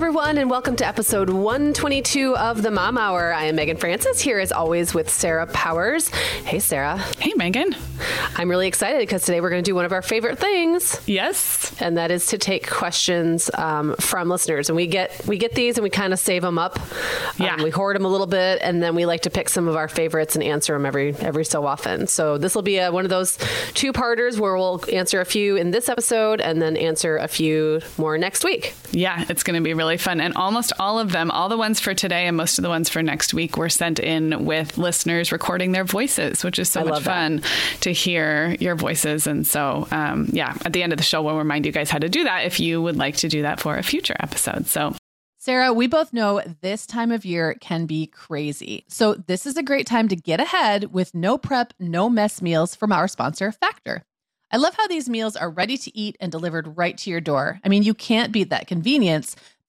Everyone, and welcome to episode 122 of the Mom Hour. I am Megan Francis here as always with Sarah Powers. Hey Sarah. Hey Megan. I'm really excited because today we're going to do one of our favorite things. Yes. And that is to take questions um, from listeners, and we get we get these and we kind of save them up. Yeah. Um, we hoard them a little bit, and then we like to pick some of our favorites and answer them every every so often. So this will be a, one of those two parters where we'll answer a few in this episode and then answer a few more next week. Yeah, it's going to be really fun. And almost all of them, all the ones for today and most of the ones for next week, were sent in with listeners recording their voices, which is so I much that. fun to hear your voices. And so, um, yeah, at the end of the show, we'll remind you guys how to do that if you would like to do that for a future episode. So, Sarah, we both know this time of year can be crazy. So, this is a great time to get ahead with no prep, no mess meals from our sponsor, Factor. I love how these meals are ready to eat and delivered right to your door. I mean, you can't beat that convenience,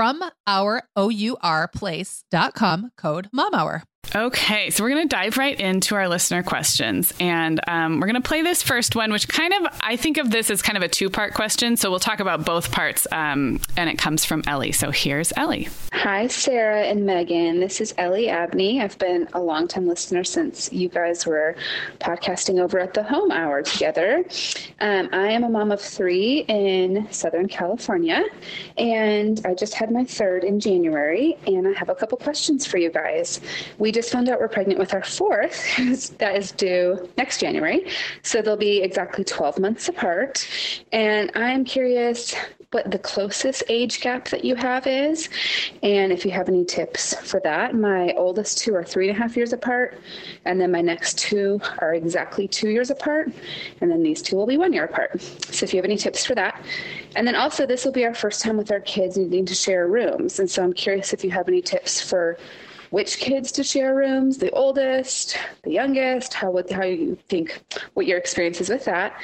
from our O-U-R place.com code MOMHOUR. Okay, so we're going to dive right into our listener questions. And um, we're going to play this first one, which kind of, I think of this as kind of a two part question. So we'll talk about both parts. Um, and it comes from Ellie. So here's Ellie. Hi, Sarah and Megan. This is Ellie Abney. I've been a longtime listener since you guys were podcasting over at the home hour together. Um, I am a mom of three in Southern California, and I just had my third in January. And I have a couple questions for you guys. We just found out we're pregnant with our fourth, that is due next January. So they'll be exactly 12 months apart. And I'm curious what the closest age gap that you have is, and if you have any tips for that. My oldest two are three and a half years apart, and then my next two are exactly two years apart, and then these two will be one year apart. So if you have any tips for that. And then also, this will be our first time with our kids needing to share rooms, and so I'm curious if you have any tips for which kids to share rooms, the oldest, the youngest, how what how you think what your experience is with that,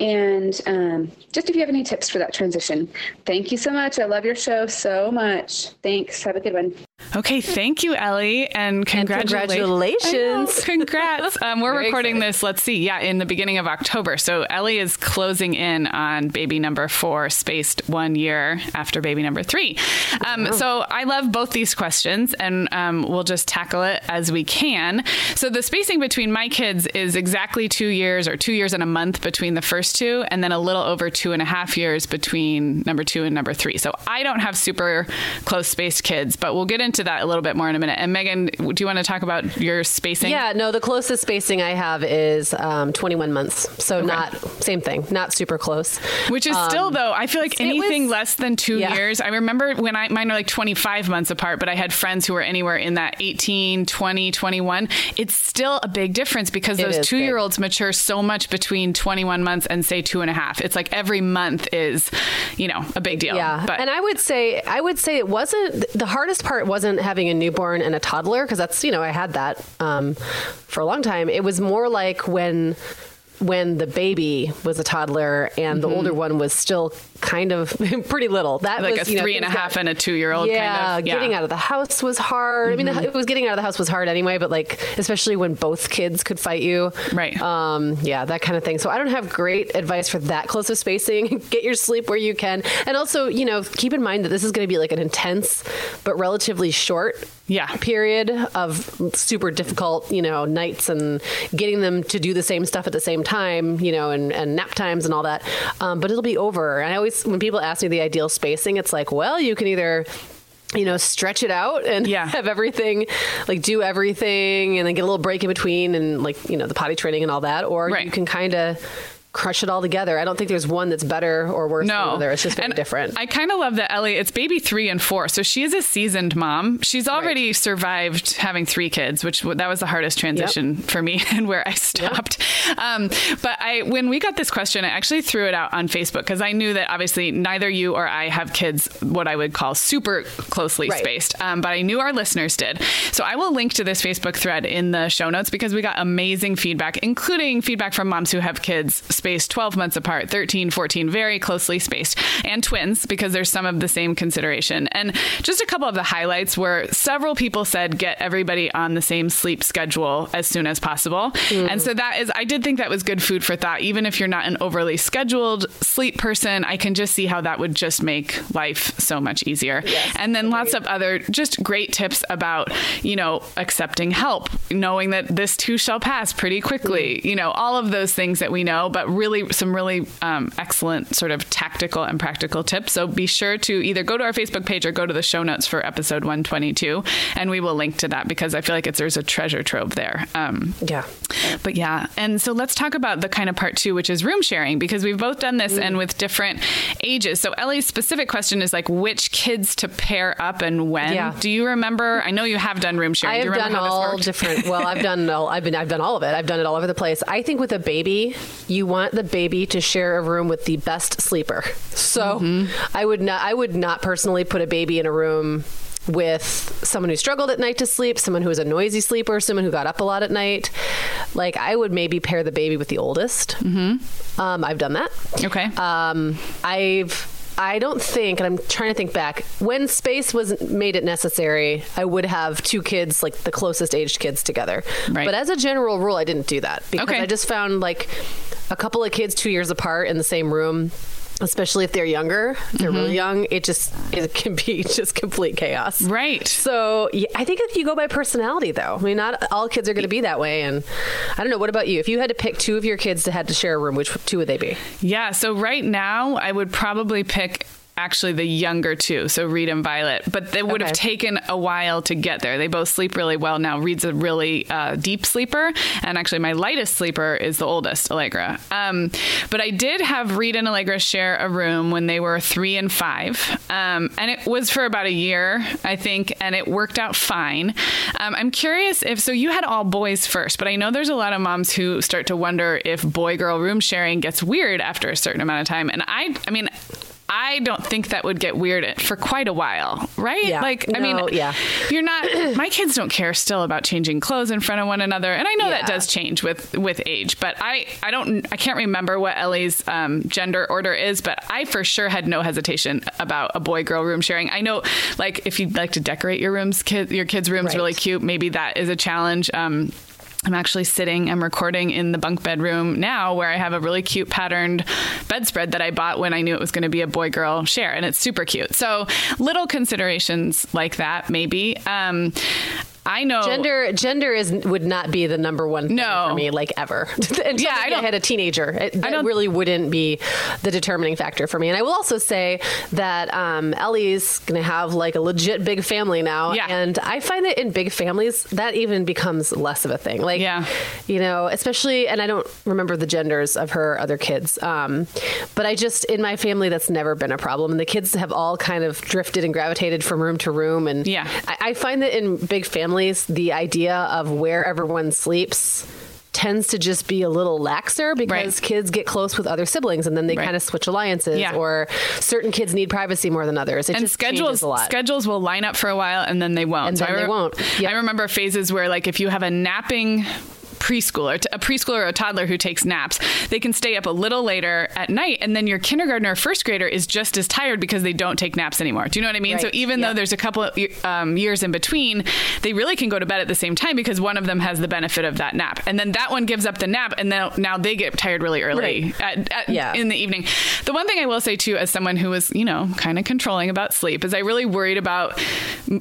and um, just if you have any tips for that transition. Thank you so much. I love your show so much. Thanks. Have a good one. Okay, thank you, Ellie, and congratulations! And congratulations. Congrats! Um, we're recording exciting. this. Let's see, yeah, in the beginning of October. So Ellie is closing in on baby number four, spaced one year after baby number three. Um, wow. So I love both these questions, and um, we'll just tackle it as we can. So the spacing between my kids is exactly two years, or two years and a month between the first two, and then a little over two and a half years between number two and number three. So I don't have super close spaced kids, but we'll get into that a little bit more in a minute. And Megan, do you want to talk about your spacing? Yeah, no, the closest spacing I have is um, 21 months. So okay. not same thing, not super close. Which is um, still though, I feel like anything was, less than two yeah. years. I remember when I mine are like 25 months apart, but I had friends who were anywhere in that 18, 20, 21. It's still a big difference because those two year olds mature so much between 21 months and say two and a half. It's like every month is, you know, a big deal. Yeah. But, and I would say, I would say it wasn't the hardest part wasn't having a newborn and a toddler because that's you know I had that um, for a long time. It was more like when when the baby was a toddler and mm-hmm. the older one was still kind of pretty little. That like was, a three know, and a half got, and a two year old. Yeah, kind of. yeah, getting out of the house was hard. Mm-hmm. I mean, it was getting out of the house was hard anyway, but like especially when both kids could fight you. Right. Um, yeah, that kind of thing. So I don't have great advice for that close of spacing. Get your sleep where you can, and also you know keep in mind that this is going to be like an intense but relatively short yeah. period of super difficult you know nights and getting them to do the same stuff at the same time you know and, and nap times and all that um, but it'll be over and i always when people ask me the ideal spacing, it's like, well, you can either you know, stretch it out and yeah. have everything, like do everything and then get a little break in between and like, you know, the potty training and all that. Or right. you can kind of crush it all together. I don't think there's one that's better or worse no. than the other. It's just very and different. I kind of love that Ellie, it's baby three and four. So she is a seasoned mom. She's already right. survived having three kids, which that was the hardest transition yep. for me and where I stopped. Yep. Um, but I, when we got this question, I actually threw it out on Facebook because I knew that obviously neither you or I have kids, what I would call super closely right. spaced. Um, but I knew our listeners did. So I will link to this Facebook thread in the show notes because we got amazing feedback, including feedback from moms who have kids spaced 12 months apart, 13, 14, very closely spaced, and twins because there's some of the same consideration. And just a couple of the highlights were several people said get everybody on the same sleep schedule as soon as possible. Mm. And so that is, I did think that was good food for thought. Even if you're not an overly scheduled sleep person, I can just see how that would just make life so much easier. Yes, and then lots of other just great tips about, you know, accepting help, knowing that this too shall pass pretty quickly, mm. you know, all of those things that we know, but really some really um, excellent sort of tactical and practical tips. So be sure to either go to our Facebook page or go to the show notes for episode 122, and we will link to that because I feel like it's there's a treasure trove there. Um, yeah. But yeah, and so let's talk about the kind of part two, which is room sharing, because we've both done this mm. and with different ages. So Ellie's specific question is like which kids to pair up and when. Yeah. Do you remember? I know you have done room sharing. I have done all different. Well, I've done all. I've been. I've done all of it. I've done it all over the place. I think with a baby, you want the baby baby to share a room with the best sleeper. So mm-hmm. I would not I would not personally put a baby in a room with someone who struggled at night to sleep, someone who was a noisy sleeper, someone who got up a lot at night. Like I would maybe pair the baby with the oldest. Mm-hmm. Um, I've done that. Okay. Um, I've I don't think, and I'm trying to think back, when space was made it necessary, I would have two kids, like the closest aged kids together. Right. But as a general rule, I didn't do that because Okay. I just found like a couple of kids two years apart in the same room. Especially if they're younger, if they're Mm-hmm. really young, it just it can be just complete chaos. right. So yeah, I think if you go by personality, though, I mean, not all kids are going to be that way. And I don't know. What about you? If you had to pick two of your kids to had to share a room, which two would they be? Yeah. So right now, I would probably pick actually the younger two, so Reed and Violet. But it would have taken a while to get there. They both sleep really well now. Reed's a really uh, deep sleeper, and actually my lightest sleeper is the oldest, Allegra. Um, but I did have Reed and Allegra share a room when they were three and five, um, and it was for about a year, I think, and it worked out fine. Um, I'm curious if so. You had all boys first, but I know there's a lot of moms who start to wonder if boy girl room sharing gets weird after a certain amount of time, and I, I mean. I don't think that would get weird for quite a while, right? Yeah. Like, I No, mean, yeah. you're not. My kids don't care still about changing clothes in front of one another, and I know that does change with with age. But I, I don't, I can't remember what Ellie's um, gender order is, but I for sure had no hesitation about a boy girl room sharing. I know, like, if you'd like to decorate your rooms, kid, your kids' rooms Right. really cute, maybe that is a challenge. Um, I'm actually sitting, I'm recording in the bunk bedroom now where I have a really cute patterned bedspread that I bought when I knew it was going to be a boy girl share, and it's super cute. So, little considerations like that, maybe. Um, I know. Gender gender is would not be the number one thing No. for me, like ever. Until Yeah, I I had a teenager. It, that don't- really wouldn't be the determining factor for me. And I will also say that um, Ellie's going to have like a legit big family now, Yeah. and I find that in big families that even becomes less of a thing. Like, Yeah. you know, especially, and I don't remember the genders of her other kids, um, but I just in my family that's never been a problem, and the kids have all kind of drifted and gravitated from room to room, and Yeah. I, I find that in big families, the idea of where everyone sleeps tends to just be a little laxer because Right. kids get close with other siblings and then they Right. kind of switch alliances Yeah. or certain kids need privacy more than others. It and just schedules a lot. schedules will line up for a while and then they won't. And So then I they won't. Yep. I remember phases where like if you have a napping preschooler, a preschooler or a toddler who takes naps, they can stay up a little later at night, and then your kindergartner or first grader is just as tired because they don't take naps anymore. Do you know what I mean? So Right. even though there's a couple of um, years in between, they really can go to bed at the same time because one of them has the benefit of that nap, and then that one gives up the nap, and now now they get tired really early at, at, Yeah. in the evening. The one thing I will say too, as someone who was, you know, kind of controlling about sleep, is I really worried about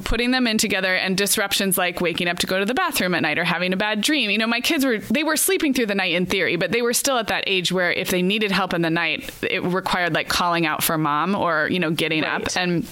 putting them in together and disruptions like waking up to go to the bathroom at night or having a bad dream. You know, my kids were they were sleeping through the night in theory, but they were still at that age where if they needed help in the night, it required like calling out for mom or you know getting up and.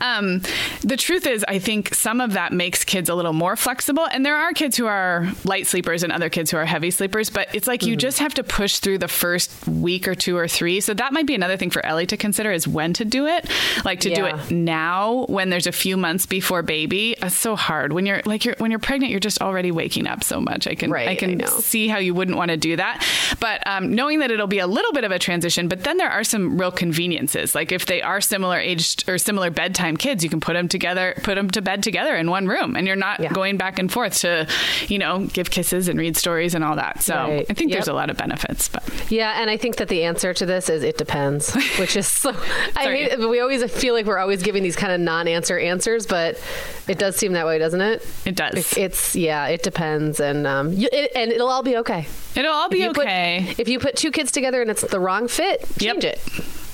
Um, the truth is, I think some of that makes kids a little more flexible. And there are kids who are light sleepers and other kids who are heavy sleepers, but it's like you just have to push through the first week or two or three. So that might be another thing for Ellie to consider is when to do it. Like to do it now when there's a few months before baby. It's so hard. When you're like you're when you're pregnant, you're just already waking up so much. I can Right, I I can know. see how you wouldn't want to do that. But um, knowing that it'll be a little bit of a transition, but then there are some real conveniences. Like if they are similar aged or similar bedtime kids, you can put them together, put them to bed together in one room, and you're not Yeah. going back and forth to, you know, give kisses and read stories and all that. So Right. I think there's a lot of benefits. But Yeah, and I think that the answer to this is it depends, which is so. I it, but we always feel like we're always giving these kind of non-answer answers, but it does seem that way, doesn't it? it does. It's yeah, it depends, and um, you, it, and it'll all be okay. It'll all be If you put- okay. if you put two kids together and it's the wrong fit, Yep. change it.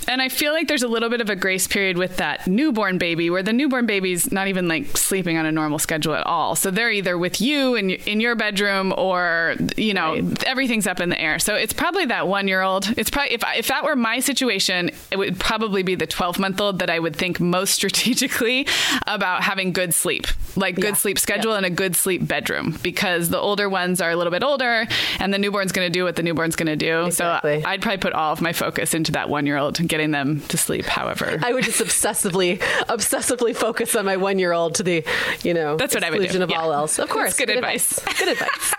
And I feel like there's a little bit of a grace period with that newborn baby where the newborn baby's not even like sleeping on a normal schedule at all. So they're either with you in, in your bedroom or, you know, everything's up in the air. So it's probably that one year old. It's probably, if, I- if that were my situation, it would probably be the 12 month old that I would think most strategically about having good sleep, like good Yeah. sleep schedule and a good sleep bedroom because the older ones are a little bit older and the newborn's going to do what the newborn's going to do. Exactly. So I'd probably put all of my focus into that one year old getting them to sleep, however. I would just obsessively, obsessively focus on my one-year-old to the, you know, That's what I would do. exclusion of Yeah. all else. Of course, That's good advice. Good advice.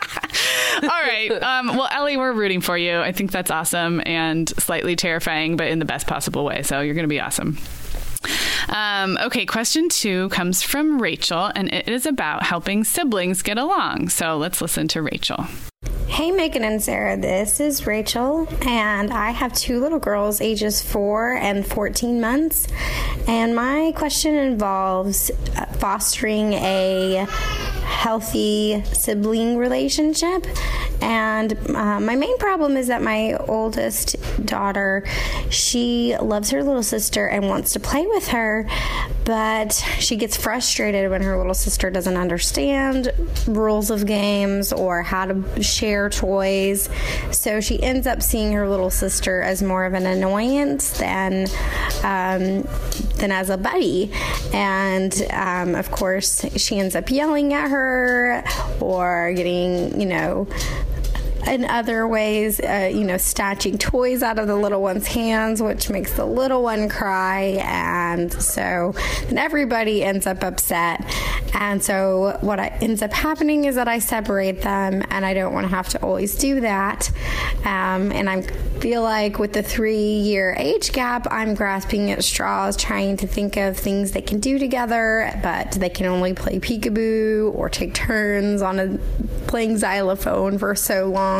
all right. Um, well, Ellie, we're rooting for you. I think that's awesome and slightly terrifying, but in the best possible way. So you're going to be awesome. Um, okay, question two comes from Rachel, and it is about helping siblings get along. So let's listen to Rachel. Hey, Megan and Sarah, this is Rachel, and I have two little girls, ages four and 14 months. And my question involves uh, fostering a healthy sibling relationship. And uh, my main problem is that my oldest daughter, she loves her little sister and wants to play with her, but she gets frustrated when her little sister doesn't understand rules of games or how to share toys. So she ends up seeing her little sister as more of an annoyance than um, than as a buddy. And um, of course, she ends up yelling at her or getting, you know, in other ways, uh, you know, snatching toys out of the little one's hands, which makes the little one cry. And so everybody ends up upset. And so what I, ends up happening is that I separate them, and I don't want to have to always do that. Um, and I feel like with the three year age gap, I'm grasping at straws, trying to think of things they can do together, but they can only play peekaboo or take turns on a playing xylophone for so long.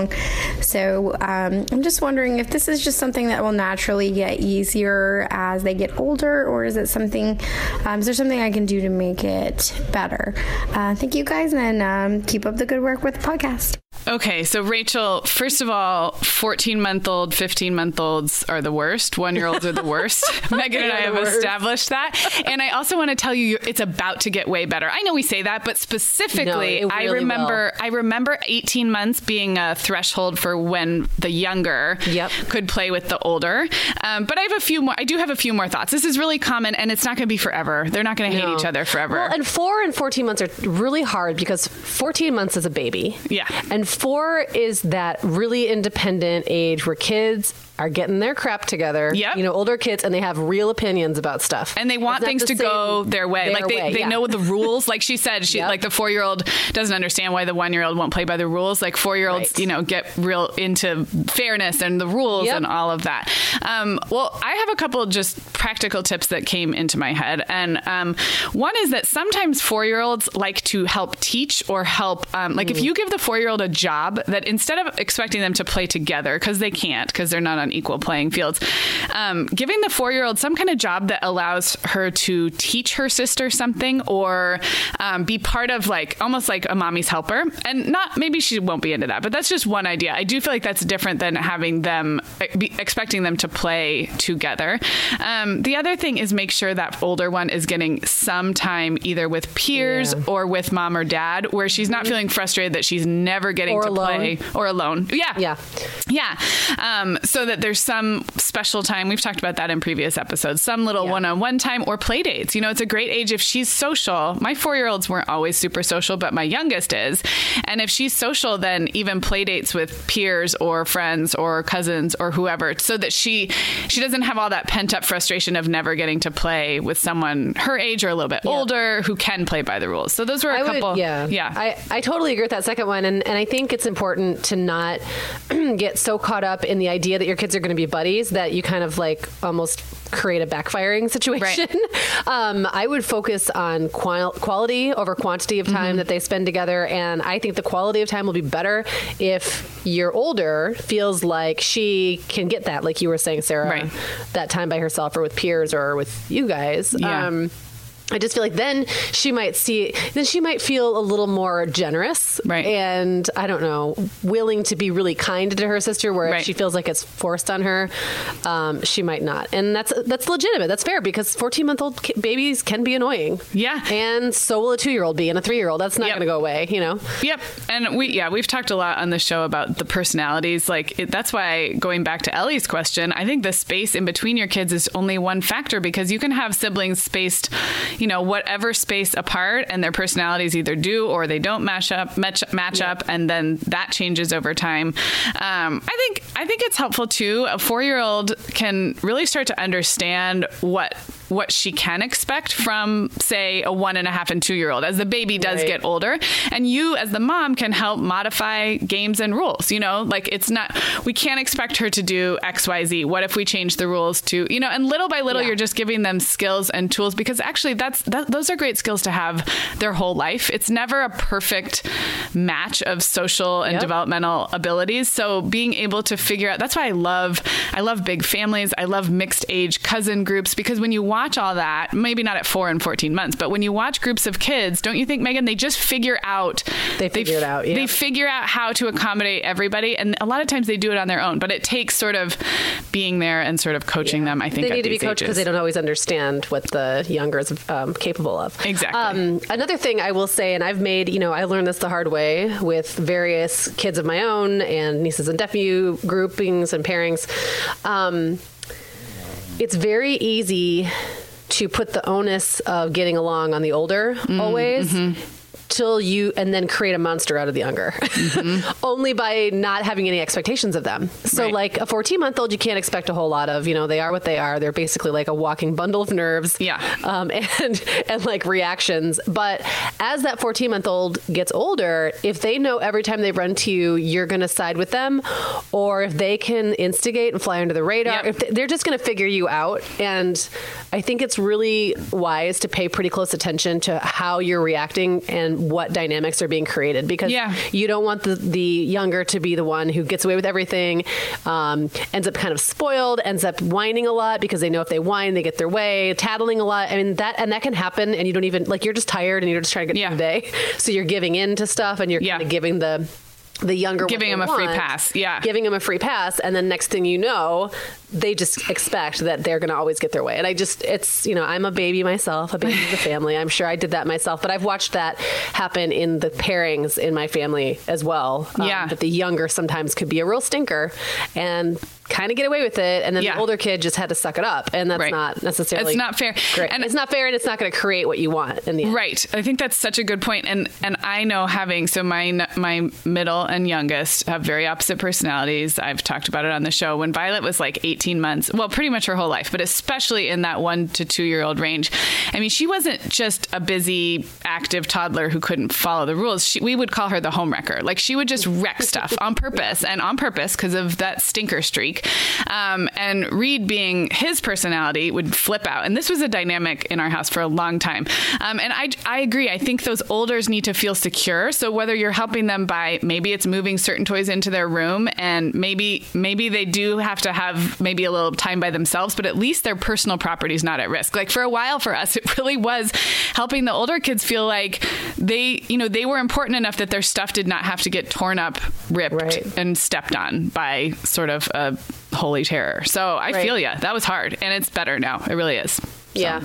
So um, I'm just wondering if this is just something that will naturally get easier as they get older, or is it something? Um, is there something I can do to make it better? Uh, thank you guys, and um, keep up the good work with the podcast. Okay, so Rachel, first of all, 14 month old, 15 month olds are the worst. One year olds are the worst. Megan and I have worst. established that. And I also want to tell you, it's about to get way better. I know we say that, but specifically, No, it I really remember I remember 18 months being a threshold for when the younger Yep. could play with the older. Um, but I have a few more. I do have a few more thoughts. This is really common, and it's not going to be forever. They're not going to hate each other forever. Well, and four and 14 months are really hard because 14 months is a baby. Yeah. And four is that really independent age where kids are getting their crap together. Yep. You know, older kids and they have real opinions about stuff. and they want things the to go their way. like they, way, they yeah. know the rules. Like she said, she Yep. like the four year old doesn't understand why the one year old won't play by the rules. Like four year olds, Right. you know, get real into fairness and the rules Yep. and all of that. Um, well, I have a couple just practical tips that came into my head, and um, one is that sometimes four year olds like to help teach or help. Um, like Mm. if you give the four year old a job that instead of expecting them to play together because they can't because they're not on equal playing fields, um, giving the four year old some kind of job that allows her to teach her sister something or um, be part of like almost like a mommy's helper. And not maybe she won't be into that, but that's just one idea. I do feel like that's different than having them be expecting them to play together. Um, the other thing is make sure that older one is getting some time either with peers Yeah. or with mom or dad where she's not feeling frustrated that she's never getting Or to alone. play or alone. Yeah. Yeah. Yeah. Um, so that there's some special time. We've talked about that in previous episodes. Some little Yeah. one on one time or play dates. You know, it's a great age if she's social. My four year olds weren't always super social, but my youngest is. And if she's social, then even play dates with peers or friends or cousins or whoever, so that she she doesn't have all that pent up frustration of never getting to play with someone her age or a little bit older who can play by the rules. So those were a I would- couple. yeah, Yeah. I, I totally agree with that second one, and and I think it's important to not get so caught up in the idea that your kids are going to be buddies that you kind of like almost create a backfiring situation. um, I would focus on qual- quality over quantity of Mm-hmm. time that they spend together, and I think the quality of time will be better if your older feels like she can get that, like you were saying, Sarah, Right. that time by herself or with peers or with you guys. Yeah. Um, I just feel like then she might see, then she might feel a little more generous, Right. And I don't know, willing to be really kind to her sister. Where Right. if she feels like it's forced on her, um, she might not, and that's that's legitimate. That's fair because fourteen month old babies can be annoying. Yeah. and so will a two year old be, and a three year old. That's not Yep. going to go away. You know. Yep, and we yeah we've talked a lot on the show about the personalities. Like it, that's why going back to Ellie's question, I think the space in between your kids is only one factor because you can have siblings spaced, you know, whatever space apart, and their personalities either do or they don't match up match, match up, and then that changes over time. Um, I think I think it's helpful too. A four year old can really start to understand what what she can expect from, say, a one and a half and two year old as the baby does Right. get older. And you, as the mom, can help modify games and rules. You know, like it's not, we can't expect her to do X, Y, Z. What if we change the rules to, you know, and little by little, Yeah. you're just giving them skills and tools because actually that's, that, those are great skills to have their whole life. It's never a perfect match of social and Yep. developmental abilities. So being able to figure out, that's why I love, I love big families. I love mixed age cousin groups because when you watch all that, maybe not at four and 14 months, but when you watch groups of kids, don't you think, Megan, they just figure out, They figure it out, yeah. They figure out how to accommodate everybody. And a lot of times they do it on their own, but it takes sort of being there and sort of coaching them, I think. they need to be coached because they don't always understand what the younger is um, capable of. Exactly. Um, another thing I will say, and I've made, you know, I learned this the hard way with various kids of my own and nieces and nephew groupings and pairings. Um, it's very easy to put the onus of getting along on the older mm, always. Mm-hmm. Till you and then create a monster out of the younger, only by not having any expectations of them. So, Right. like a 14 month old, you can't expect a whole lot of. You know, they are what they are. They're basically like a walking bundle of nerves. Yeah. Um, and and like reactions. But as that 14 month old gets older, if they know every time they run to you, you're going to side with them, or if they can instigate and fly under the radar, Yep. if they're just going to figure you out. And I think it's really wise to pay pretty close attention to how you're reacting and what dynamics are being created because Yeah. you don't want the, the younger to be the one who gets away with everything, um, ends up kind of spoiled, ends up whining a lot because they know if they whine, they get their way, tattling a lot. I mean, that, and that can happen, and you don't even, like, you're just tired and you're just trying to get Yeah. through the day. So you're giving in to stuff and you're Yeah. kind of giving the, the younger Giving them a free pass, yeah. giving them a free pass and then next thing you know they just expect that they're going to always get their way and i just it's you know i'm a baby myself a baby of the family i'm sure i did that myself but i've watched that happen in the pairings in my family as well um, Yeah. that the younger sometimes could be a real stinker and kind of get away with it and then Yeah. the older kid just had to suck it up and that's Right. not necessarily It's not fair. great. And- it's not fair and it's not going to create what you want in the end Right. I think that's such a good. And and I know having so my my middle and youngest have very opposite personalities. I've talked about it on the show. When Violet was like 18 months, well, pretty much her whole life, but especially in that one to two year old range. I mean, she wasn't just a busy, active toddler who couldn't follow the rules. She, we would call her the homewrecker. Like she would just wreck stuff on purpose and on purpose because of that stinker streak. Um, and Reed, being his personality, would flip out. And this was a dynamic in our house for a long time. Um, and I, I agree. I think those olders need to feel secure. So whether you're helping them by maybe it's moving certain toys into their room, and maybe maybe they do have to have maybe a little time by themselves, but at least their personal property is not at risk. Like for a while for us, it really was helping the older kids feel like they, you know, they were important enough that their stuff did not have to get torn up, ripped, Right. and stepped on by sort of a holy terror. So I Right. feel you. That was hard, and it's better now. It really is. So. Yeah.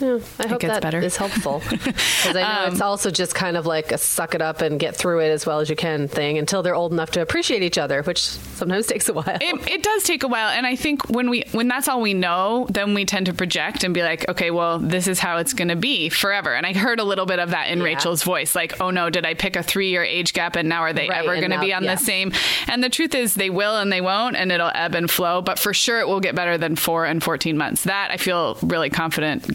Yeah, I hope gets that better. is helpful because I know it's um, also just kind of like a suck it up and get through it as well as you can thing until they're old enough to appreciate each other, which sometimes takes a while. It, it does take a while, and I think when we when that's all we know, then we tend to project and be like, okay, well, this is how it's going to be forever. And I heard a little bit of that in Yeah. Rachel's voice, like, oh no, did I pick a three year age gap, and now are they Right, ever going to be on yeah. the same? And the truth is, they will and they won't, and it'll ebb and flow. But for sure, it will get better than four and fourteen months. That I feel really confident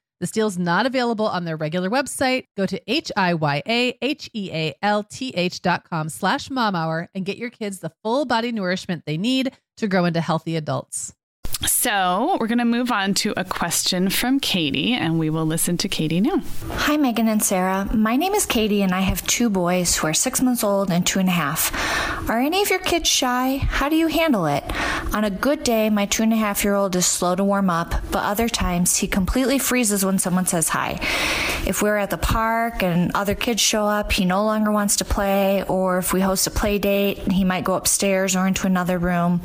This deal is not available on their regular website. Go to H-I-Y-A-H-E-A-L-T-H dot com slash momhour and get your kids the full body nourishment they need to grow into healthy adults. So, we're going to move on to a question from Katie, and we will listen to Katie now. Hi, Megan and Sarah. My name is Katie, and I have two boys who are six months old and two and a half. Are any of your kids shy? How do you handle it? On a good day, my two and a half year old is slow to warm up, but other times he completely freezes when someone says hi. If we're at the park and other kids show up, he no longer wants to play, or if we host a play date, he might go upstairs or into another room.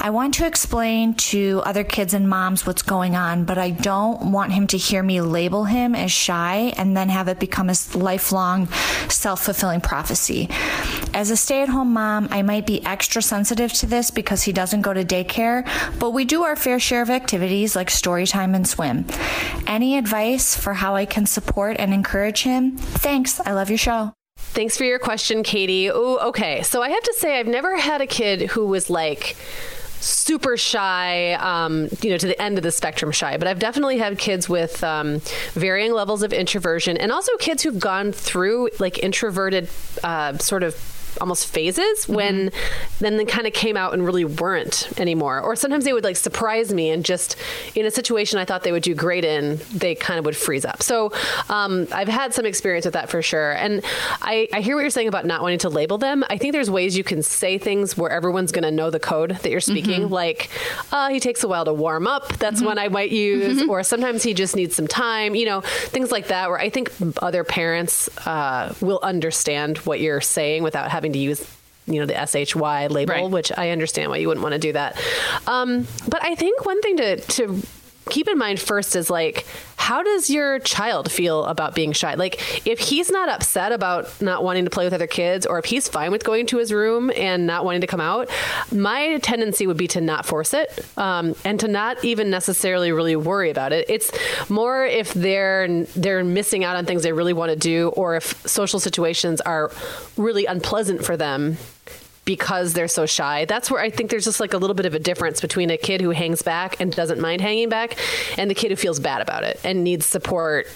I want to explain to other kids and moms what's going on, but I don't want him to hear me label him as shy and then have it become a lifelong self fulfilling prophecy. As a stay at home mom, I might be extra sensitive to this because he doesn't go to daycare, but we do our fair share of activities like story time and swim. Any advice for how I can support and encourage him? Thanks. I love your show. Thanks for your question, Katie. Oh, okay. So I have to say, I've never had a kid who was like, super shy, um, you know, to the end of the spectrum shy. But I've definitely had kids with um, varying levels of introversion and also kids who've gone through like introverted uh, sort of almost phases mm-hmm. when then they kind of came out and really weren't anymore. Or sometimes they would like surprise me and just in a situation I thought they would do great in, they kind of would freeze up. So um, I've had some experience with that for sure. And I, I hear what you're saying about not wanting to label them. I think there's ways you can say things where everyone's going to know the code that you're speaking. Mm-hmm. Like, uh, he takes a while to warm up. That's mm-hmm. one I might use. Mm-hmm. Or sometimes he just needs some time. You know, things like that. Where I think other parents uh, will understand what you're saying without having having to use you know the SHY label, right. which I understand why you wouldn't want to do that. Um, but I think one thing to to keep in mind first is like how does your child feel about being shy? Like if he's not upset about not wanting to play with other kids or if he's fine with going to his room and not wanting to come out my tendency would be to not force it um, and to not even necessarily really worry about it. It's more if they're they're missing out on things they really want to do or if social situations are really unpleasant for them because they're so shy. That's where I think there's just like a little bit of a difference between a kid who hangs back and doesn't mind hanging back and the kid who feels bad about it and needs support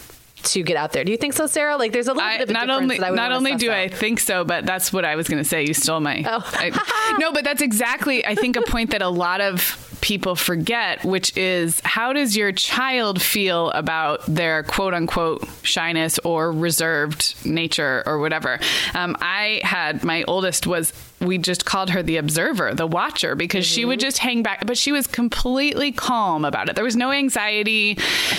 to get out there. Do you think so, Sarah? Like, there's a little I, bit of a not only not only do out. I think so, but that's what I was going to say. You stole my. Oh. I, no, but that's exactly I think a point that a lot of people forget, which is how does your child feel about their quote unquote shyness or reserved nature or whatever? Um, I had my oldest was we just called her the observer, the watcher, because mm-hmm. she would mm-hmm. just hang back, but she was completely calm about it. There was no anxiety.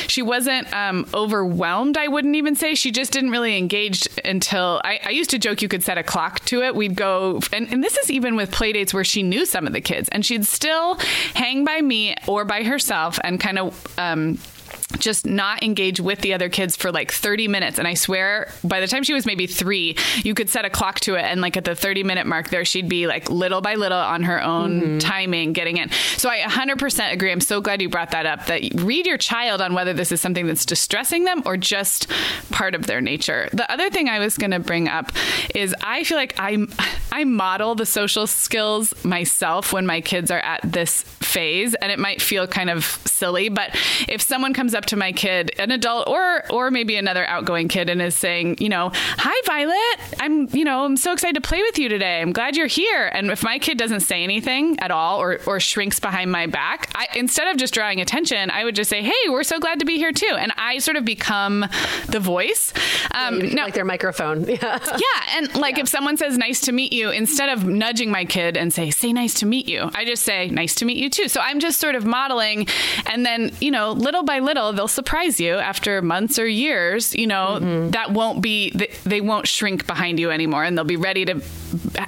She wasn't um, overwhelmed, I wouldn't even say. She just didn't really engage until I, I, used to joke you could set a clock to it. We'd go, and, and this is even with play dates where she knew some of the kids, and she'd still hang by me or by herself and kind of um, just not engage with the other kids for like 30 minutes. And I swear, by the time she was maybe three, you could set a clock to it. And like at the 30 minute mark, there she'd be like little by little on her own mm-hmm. timing getting in. So I 100% agree. I'm so glad you brought that up that read your child on whether this is something that's distressing them or just part of their nature. The other thing I was going to bring up is I feel like I, I model the social skills myself when my kids are at this phase and it might feel kind of silly, but if someone comes up to my kid, an adult or or maybe another outgoing kid and is saying, you know, "Hi Violet, I'm, you know, I'm so excited to play with you today. I'm glad you're here." And if my kid doesn't say anything at all or or shrinks behind my back, I, instead of just drawing attention, I would just say, "Hey, we're so glad to be here too." And I sort of become the voice. Um, yeah, like their microphone. Yeah. yeah, and like yeah. if someone says "nice to meet you," instead of nudging my kid and say "say nice to meet you," I just say "nice to meet you too." So I'm just sort of modeling, and then you know, little by little, they'll surprise you after months or years. You know, mm-hmm. that won't be they won't shrink behind you anymore, and they'll be ready to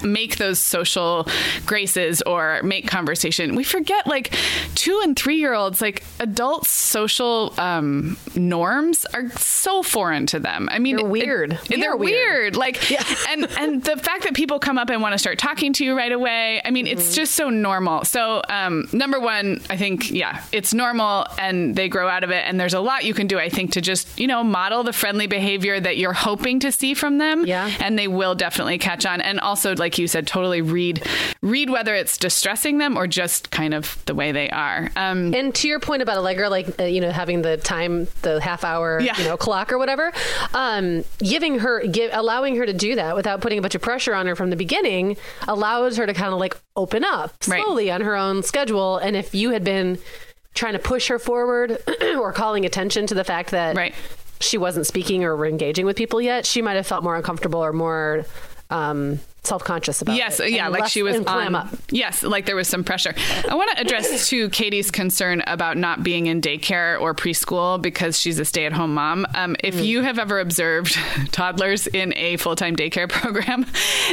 make those social graces or make conversation. We forget like two and three year olds, like adult social um, norms are so foreign to them. I mean, they're weird. It, they're weird. weird. Like, yeah. and and the fact that people come up and want to start talking to you right away. I mean, mm-hmm. it's just so normal. So, um, number one, I think, yeah, it's normal, and they grow out of it. And there's a lot you can do, I think, to just you know model the friendly behavior that you're hoping to see from them. Yeah, and they will definitely catch on. And also, like you said, totally read read whether it's distressing them or just kind of the way they are. Um, and to your point about Allegra, like uh, you know having the time, the half hour, yeah. you know, clock or whatever, um, giving her, give, allowing her to do that without putting a bunch of pressure on her from the beginning allows her to kind of like open up slowly right. on her own schedule. And if you had been trying to push her forward or calling attention to the fact that right. she wasn't speaking or engaging with people yet, she might have felt more uncomfortable or more um, self-conscious about yes, it. yeah, like she was on. Up. Yes, like there was some pressure. I want to address to Katie's concern about not being in daycare or preschool because she's a stay-at-home mom. Um, if mm. you have ever observed toddlers in a full-time daycare program,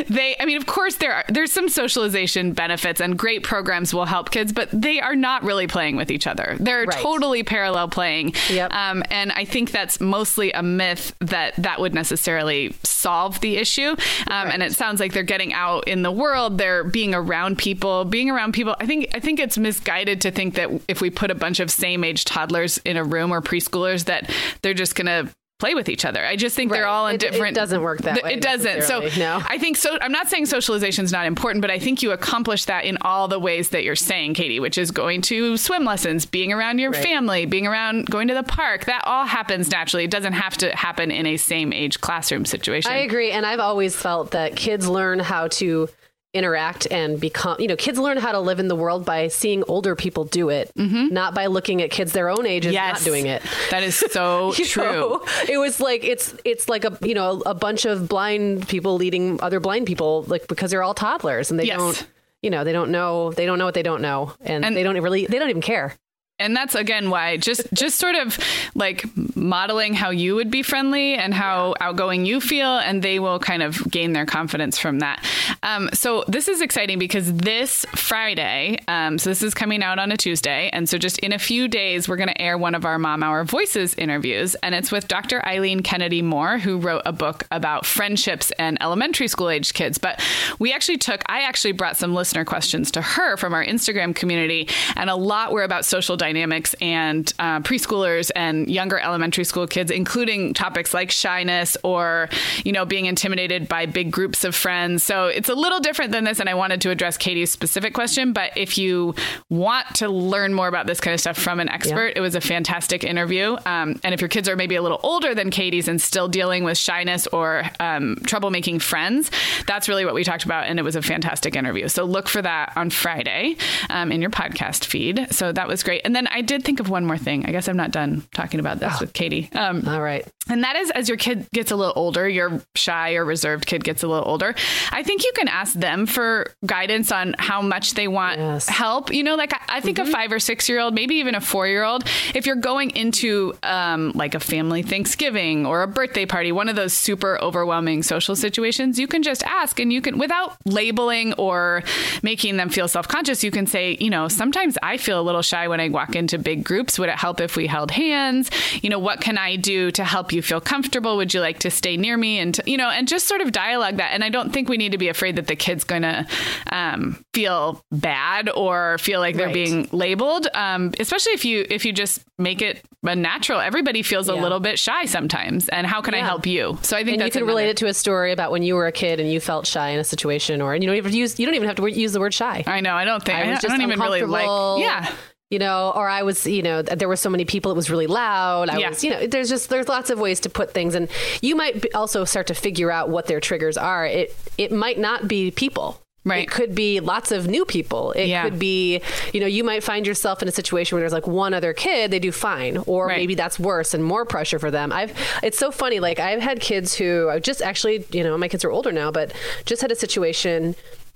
they, I mean, of course there are there's some socialization benefits and great programs will help kids, but they are not really playing with each other. They're right. totally parallel playing. Yep. Um, and I think that's mostly a myth that that would necessarily solve the issue. Um, right. And it sounds like they're getting out in the world, they're being around people, being around people. I think I think it's misguided to think that if we put a bunch of same age toddlers in a room or preschoolers that they're just going to play with each other. I just think right. they're all in it, different. It doesn't work that th- way. It doesn't. So no. I think so. I'm not saying socialization is not important, but I think you accomplish that in all the ways that you're saying, Katie, which is going to swim lessons, being around your right. family, being around, going to the park. That all happens naturally. It doesn't have to happen in a same age classroom situation. I agree, and I've always felt that kids learn how to interact and become you know kids learn how to live in the world by seeing older people do it mm-hmm. not by looking at kids their own age and yes. not doing it that is so true know? it was like it's it's like a you know a bunch of blind people leading other blind people like because they're all toddlers and they yes. don't you know they don't know they don't know what they don't know and, and they don't really they don't even care and that's again why just just sort of like modeling how you would be friendly and how outgoing you feel and they will kind of gain their confidence from that. Um, so this is exciting because this friday um, so this is coming out on a tuesday and so just in a few days we're going to air one of our mom hour voices interviews and it's with dr eileen kennedy moore who wrote a book about friendships and elementary school age kids. But we actually took i actually brought some listener questions to her from our instagram community and a lot were about social dynamics dynamics and uh, preschoolers and younger elementary school kids, including topics like shyness or, you know, being intimidated by big groups of friends. So it's a little different than this. And I wanted to address Katie's specific question. But if you want to learn more about this kind of stuff from an expert, yeah. it was a fantastic interview. Um, and if your kids are maybe a little older than Katie's and still dealing with shyness or um, trouble making friends, that's really what we talked about. And it was a fantastic interview. So look for that on Friday um, in your podcast feed. So that was great. And then I did think of one more thing. I guess I'm not done talking about this oh. with Katie. Um, All right. And that is as your kid gets a little older, your shy or reserved kid gets a little older, I think you can ask them for guidance on how much they want yes. help. You know, like I, I think mm-hmm. a five or six year old, maybe even a four year old, if you're going into um, like a family Thanksgiving or a birthday party, one of those super overwhelming social situations, you can just ask and you can, without labeling or making them feel self conscious, you can say, you know, sometimes I feel a little shy when I walk into big groups? Would it help if we held hands? You know, what can I do to help you feel comfortable? Would you like to stay near me? And, you know, and just sort of dialogue that. And I don't think we need to be afraid that the kid's going to um, feel bad or feel like they're right. being labeled. Um, especially if you, if you just make it a natural, everybody feels yeah. a little bit shy sometimes. And how can yeah. I help you? So I think you can another... relate it to a story about when you were a kid and you felt shy in a situation or, and you don't even use, you don't even have to use the word shy. I know. I don't think, I, I, I don't even really like, yeah you know, or I was, you know, there were so many people, it was really loud. I yeah. was, you know, there's just, there's lots of ways to put things. And you might also start to figure out what their triggers are. It, it might not be people. Right. It could be lots of new people. It yeah. could be, you know, you might find yourself in a situation where there's like one other kid, they do fine, or right. maybe that's worse and more pressure for them. I've, it's so funny. Like I've had kids who I just actually, you know, my kids are older now, but just had a situation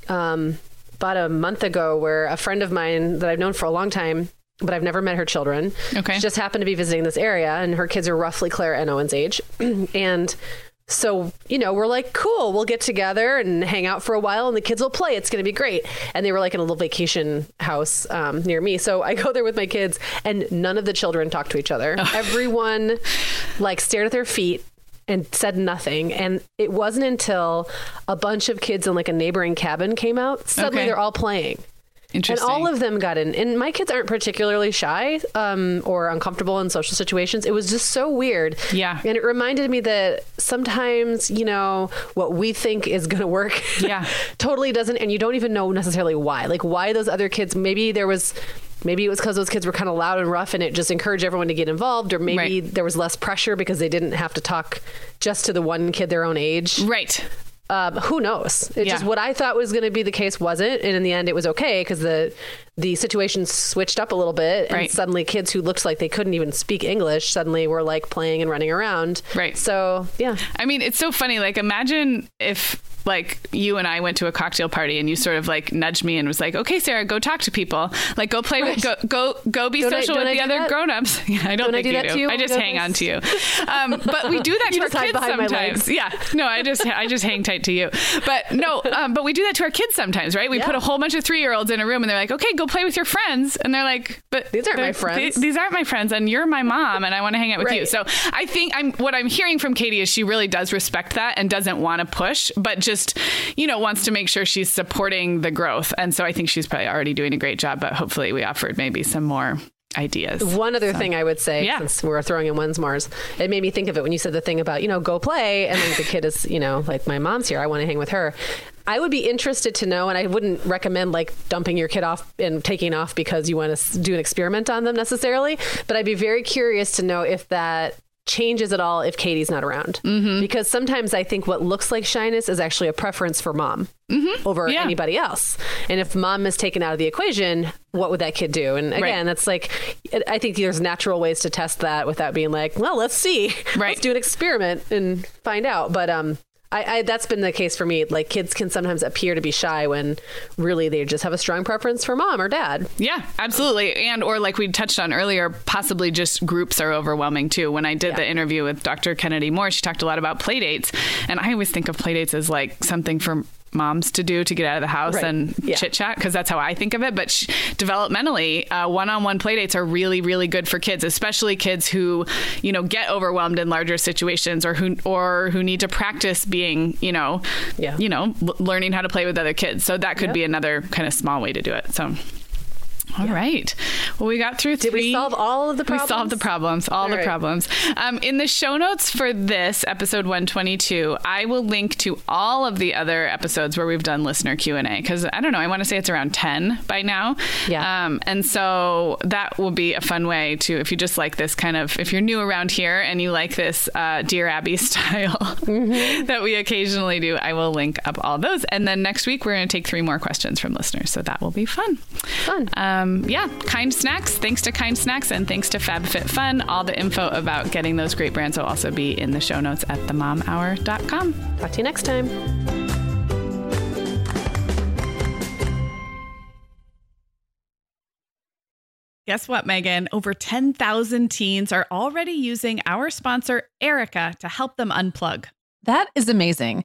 um, about a month ago where a friend of mine that I've known for a long time but I've never met her children. Okay. She just happened to be visiting this area, and her kids are roughly Claire and Owen's age. and so, you know, we're like, cool, we'll get together and hang out for a while, and the kids will play. It's going to be great. And they were like in a little vacation house um, near me. So I go there with my kids, and none of the children talk to each other. Everyone like stared at their feet and said nothing. And it wasn't until a bunch of kids in like a neighboring cabin came out, suddenly okay. they're all playing. Interesting. And all of them got in. And my kids aren't particularly shy um, or uncomfortable in social situations. It was just so weird. Yeah. And it reminded me that sometimes, you know, what we think is going to work yeah. totally doesn't. And you don't even know necessarily why. Like, why those other kids, maybe there was maybe it was because those kids were kind of loud and rough and it just encouraged everyone to get involved or maybe right. there was less pressure because they didn't have to talk just to the one kid their own age right um, who knows? It's yeah. just what I thought was going to be the case wasn't, and in the end, it was okay because the the situation switched up a little bit, and right. suddenly kids who looked like they couldn't even speak English suddenly were like playing and running around. Right. So yeah. I mean, it's so funny. Like, imagine if like you and I went to a cocktail party and you sort of like nudged me and was like, "Okay, Sarah, go talk to people. Like, go play right. with, go go go be don't social I, with the other grown-ups." Yeah, I don't, don't think I do you do. I just hang on to you. Um, but we do that to our kids sometimes. Yeah, no, I just I just hang tight to you. But no, um, but we do that to our kids sometimes, right? We yeah. put a whole bunch of three-year-olds in a room and they're like, "Okay, go play with your friends," and they're like, "But these aren't my friends. these aren't my friends, and you're my mom, and I want to hang out with right. you." So I think I'm what I'm hearing from Katie is she really does respect that and doesn't want to push, but just you know, wants to make sure she's supporting the growth. And so I think she's probably already doing a great job, but hopefully we offered maybe some more ideas. One other so, thing I would say, yeah. since we're throwing in one's Mars, it made me think of it when you said the thing about, you know, go play. And then the kid is, you know, like my mom's here. I want to hang with her. I would be interested to know, and I wouldn't recommend like dumping your kid off and taking off because you want to do an experiment on them necessarily. But I'd be very curious to know if that changes at all if Katie's not around. Mm-hmm. Because sometimes I think what looks like shyness is actually a preference for mom mm-hmm. over yeah. anybody else. And if mom is taken out of the equation, what would that kid do? And again, right. that's like, I think there's natural ways to test that without being like, well, let's see. Right. Let's do an experiment and find out. But um, I, I, that's been the case for me. Like kids can sometimes appear to be shy when really they just have a strong preference for mom or dad. Yeah, absolutely. And or like we touched on earlier, possibly just groups are overwhelming too. When I did yeah. the interview with Dr. Kennedy Moore, she talked a lot about playdates, and I always think of playdates as like something for moms to do to get out of the house right. and yeah. chit chat because that's how I think of it. But sh- developmentally, uh, one-on-one playdates are really, really good for kids, especially kids who, you know, get overwhelmed in larger situations or who or who need to practice being, you know, yeah. you know, l- learning how to play with other kids. So that could yep. be another kind of small way to do it. So. All yeah. right. Well, we got through three. Did we solve all of the problems? We solved the problems, all, all the right. problems. Um, in the show notes for this episode 122, I will link to all of the other episodes where we've done listener Q and A because I don't know. I want to say it's around 10 by now. Yeah. Um, and so that will be a fun way to, if you just like this kind of, if you're new around here and you like this uh, Dear Abby style mm-hmm. that we occasionally do, I will link up all those. And then next week we're going to take three more questions from listeners, so that will be fun. Fun. Um, um, yeah, Kind Snacks. Thanks to Kind Snacks and thanks to FabFitFun. All the info about getting those great brands will also be in the show notes at themomhour.com. Talk to you next time. Guess what, Megan? Over 10,000 teens are already using our sponsor, Erika, to help them unplug. That is amazing.